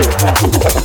Gracias.